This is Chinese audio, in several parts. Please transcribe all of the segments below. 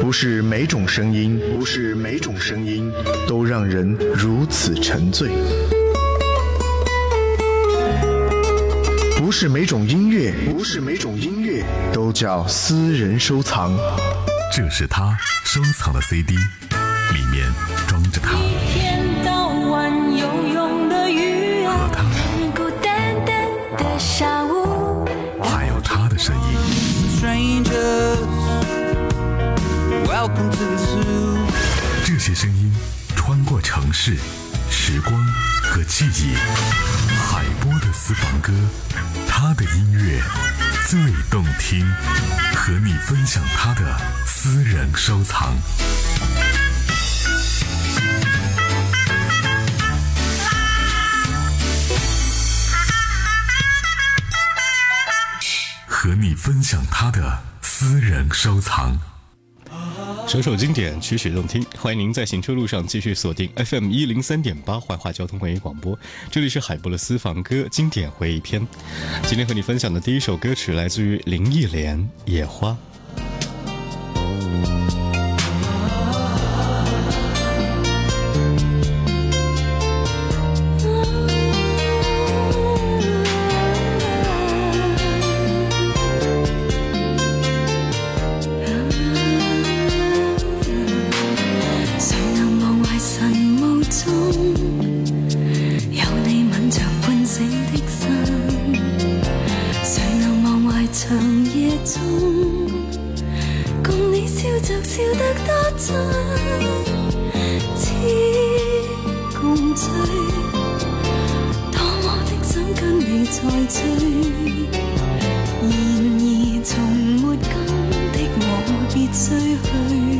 不是每种声音，不是每种声音，都让人如此沉醉。不是每种音乐，不是每种音乐，都叫私人收藏。这是他收藏的 CD。这些声音穿过城市、时光和记忆。海波的私房歌，他的音乐最动听。和你分享他的私人收藏。和你分享他的私人收藏。首首经典，曲曲动听。欢迎您在行车路上继续锁定 FM 一零三点八怀化交通文艺广播，这里是海波的私房歌经典回忆篇。今天和你分享的第一首歌曲来自于林忆莲，《野花》。然而，从没跟的我，别追去。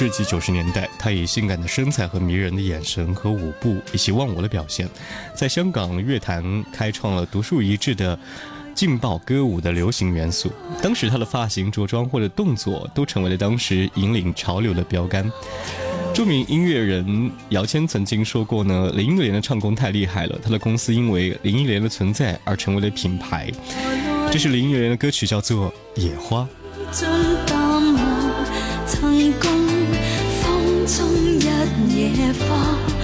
世纪九十年代，她以性感的身材和迷人的眼神、和舞步以及忘我的表现，在香港乐坛开创了独树一帜的劲爆歌舞的流行元素。当时她的发型、着装或者动作都成为了当时引领潮流的标杆。著名音乐人姚谦曾经说过呢：“林忆莲的唱功太厉害了，她的公司因为林忆莲的存在而成为了品牌。”这是林忆莲的歌曲，叫做《野花》。解放。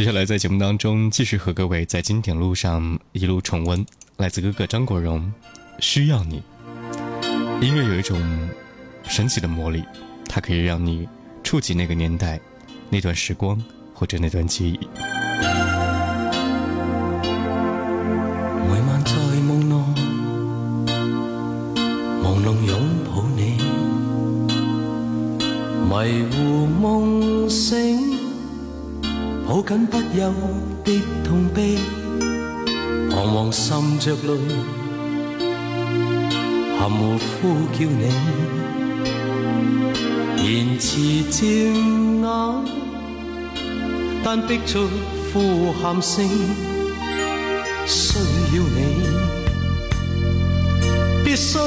接下来在节目当中，继续和各位在经典路上一路重温，来自哥哥张国荣，《需要你》。音乐有一种神奇的魔力，它可以让你触及那个年代、那段时光或者那段记忆。抱紧不休的痛悲，彷徨渗着泪，含糊呼叫你，言辞渐哑，但逼出呼喊声。需要你，必须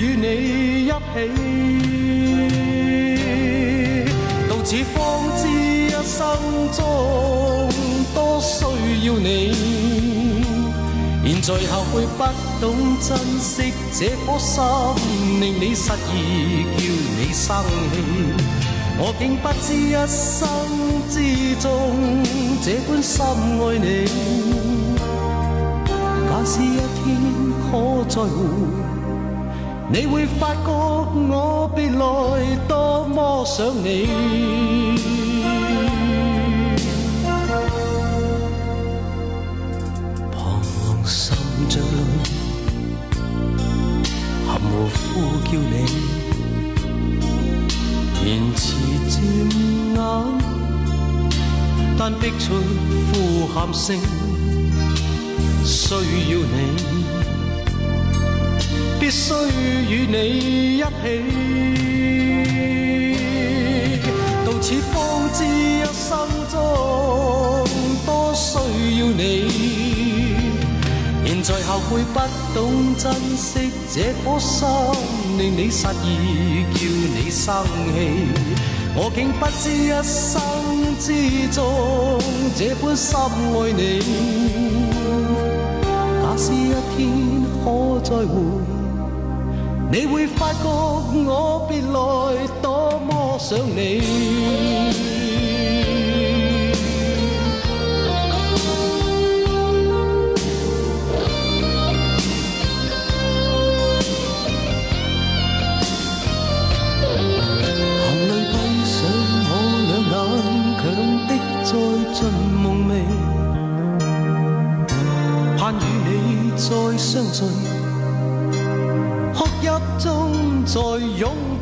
与你一起，到此方知。心生中多需要你，现在后悔不懂珍惜，这颗心令你失意，叫你生气。我竟不知一生之中这般深爱你。假使一天可再会，你会发觉我别来多么想你。呼叫你，言词渐眼，但逼出呼喊声。需要你，必须与你一起，到此方知一生中多需要你。在後悔不懂珍惜這颗心，令你失意，叫你生氣。我竟不知一生之中這般深爱你。假使一天可再會，你會發覺我別來多麼想你。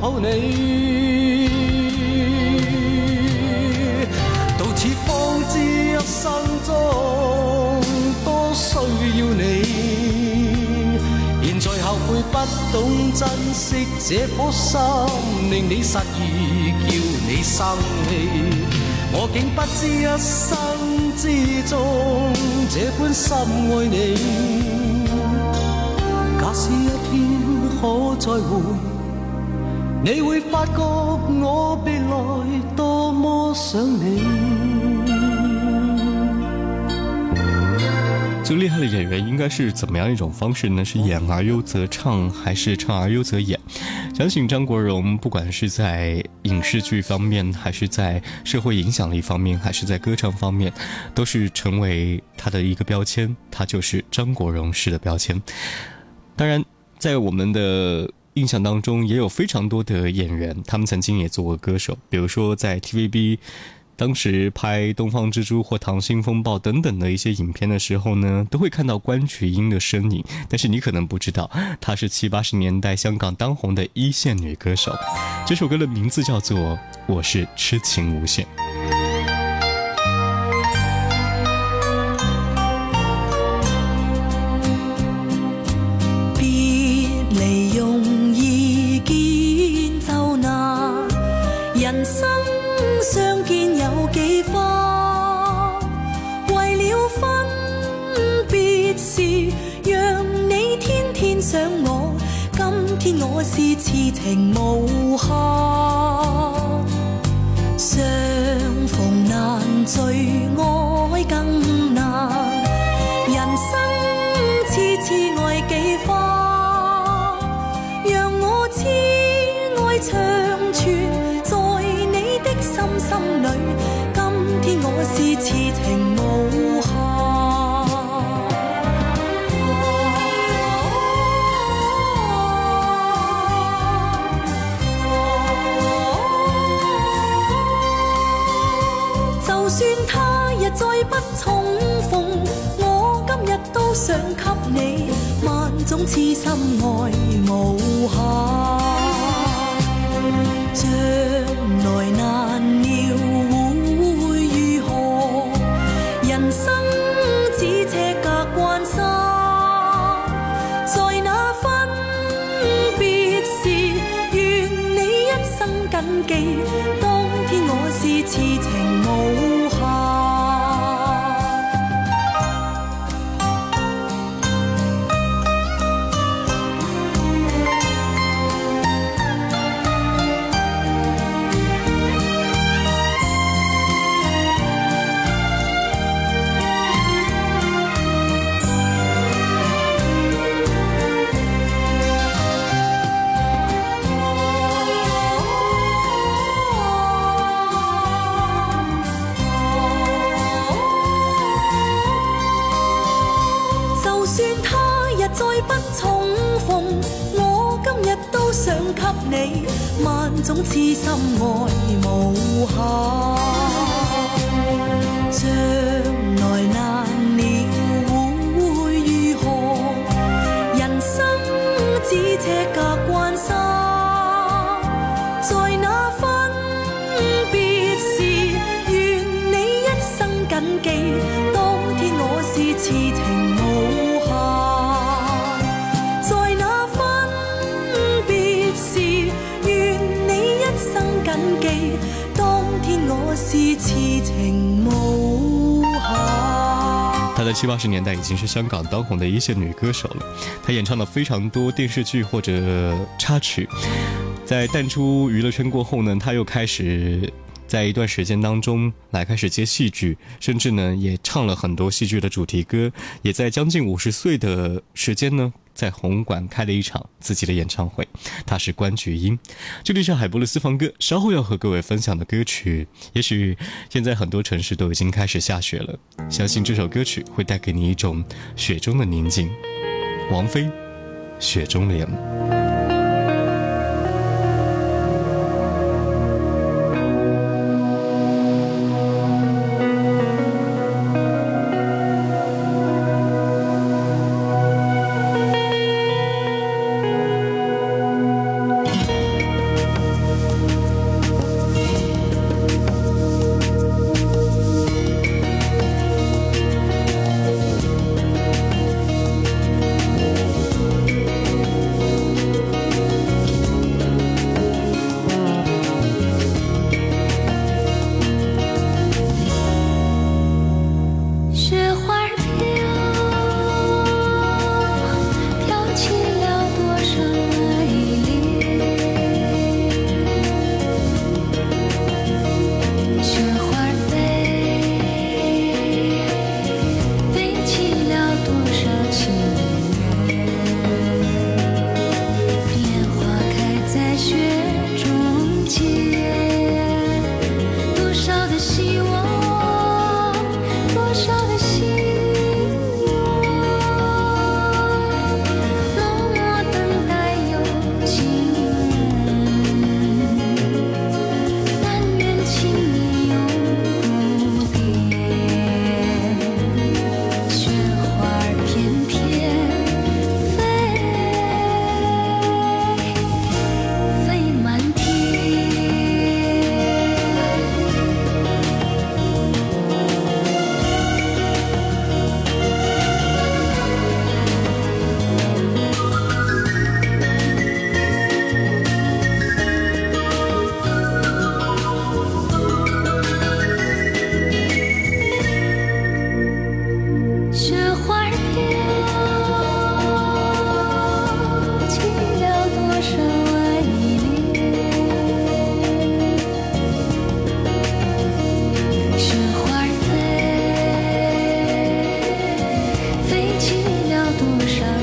抱你，到此方知一生中多需要你。现在后悔不懂珍惜这颗心，令你失意，叫你生气。我竟不知一生之中这般深爱你。假使一天可再会。你你。我多想最厉害的演员应该是怎么样一种方式呢？是演而优则唱，还是唱而优则演？相信张国荣，不管是在影视剧方面，还是在社会影响力方面，还是在歌唱方面，都是成为他的一个标签，他就是张国荣式的标签。当然，在我们的。印象当中也有非常多的演员，他们曾经也做过歌手，比如说在 TVB，当时拍《东方之珠》或《溏心风暴》等等的一些影片的时候呢，都会看到关菊英的身影。但是你可能不知道，她是七八十年代香港当红的一线女歌手。这首歌的名字叫做《我是痴情无限》。让你天天想我，今天我是痴情无限，相逢难聚，爱更。痴心爱无限。在七八十年代已经是香港当红的一线女歌手了，她演唱了非常多电视剧或者插曲。在淡出娱乐圈过后呢，她又开始在一段时间当中来开始接戏剧，甚至呢也唱了很多戏剧的主题歌。也在将近五十岁的时间呢。在红馆开了一场自己的演唱会，他是关菊英。这里是海波的私房歌，稍后要和各位分享的歌曲。也许现在很多城市都已经开始下雪了，相信这首歌曲会带给你一种雪中的宁静。王菲，《雪中莲》。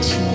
情。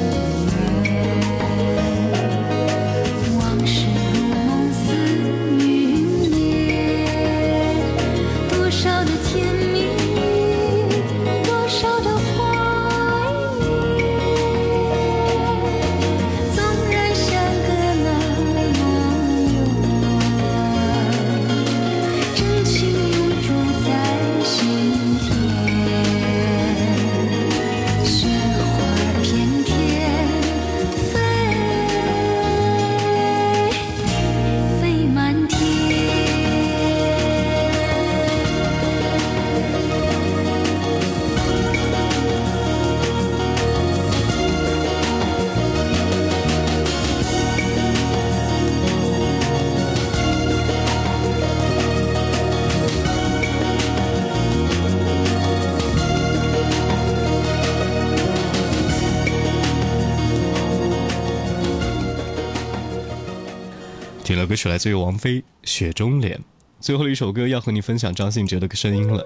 歌曲来自于王菲《雪中莲》，最后的一首歌要和你分享张信哲的声音了。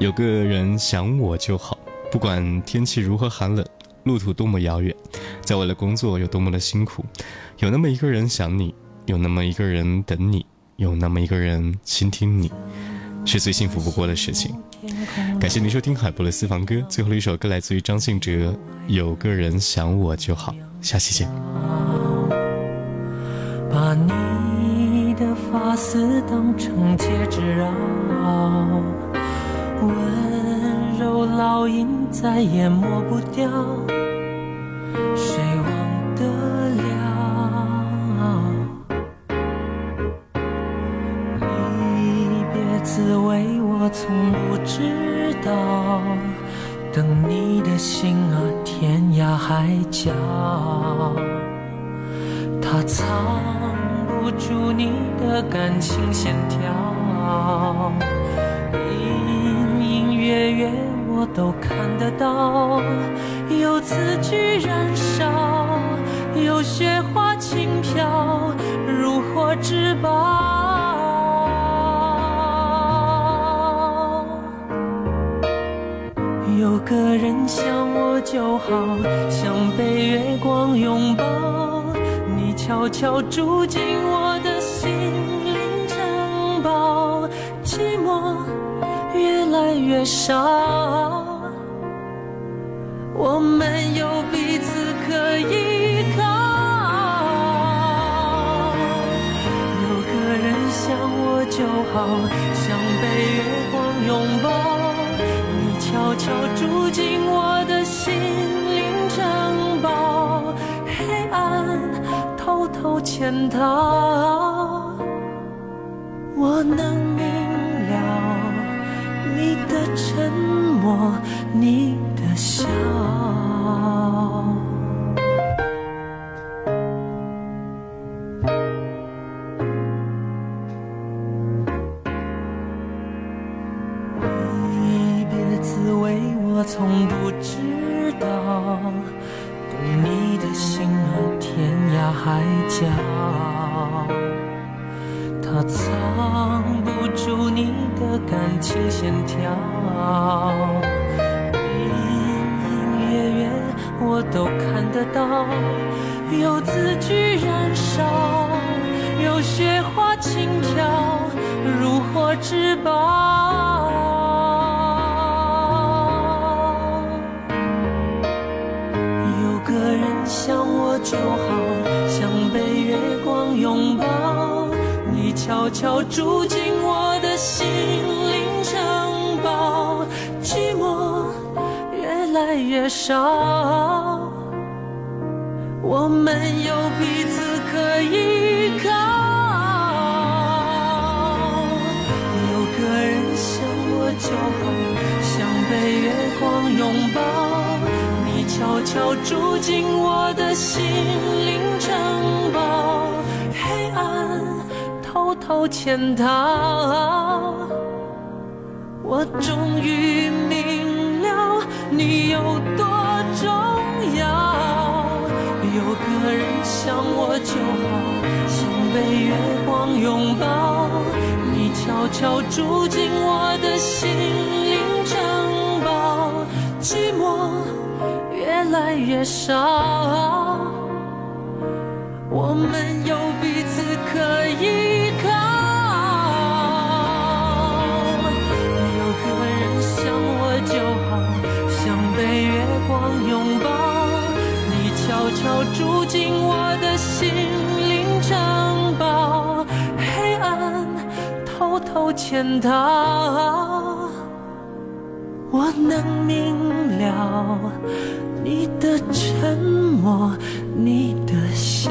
有个人想我就好，不管天气如何寒冷，路途多么遥远，在为的工作有多么的辛苦，有那么一个人想你，有那么一个人等你，有那么一个人倾听你，是最幸福不过的事情。感谢您收听海博的私房歌，最后的一首歌来自于张信哲《有个人想我就好》，下期见。死当成戒指绕，温柔烙印再也抹不掉，谁忘得了？离别滋味我从不知道，等你的心啊天涯海角，它藏。住你的感情线条，隐隐约约我都看得到，有字句燃烧，有雪花轻飘，如获至宝。有个人想我就好，像被月光拥抱。悄悄住进我的心灵城堡，寂寞越来越少，我们有彼此可依靠。有个人想我就好，像被月光拥抱。你悄悄住进我的心灵城堡，黑暗。偷偷潜逃，我能明了你的沉默。翅膀。有个人想我就好，像被月光拥抱。你悄悄住进我的心灵城堡，寂寞越来越少，我们有彼此可以。就好，像被月光拥抱，你悄悄住进我的心灵城堡，黑暗偷偷潜逃，我终于明了你有多重要，有个人想我就好，像被月光拥抱。悄悄住进我的心灵城堡，寂寞越来越少，我们有彼此可以。前导，我能明了你的沉默，你的笑。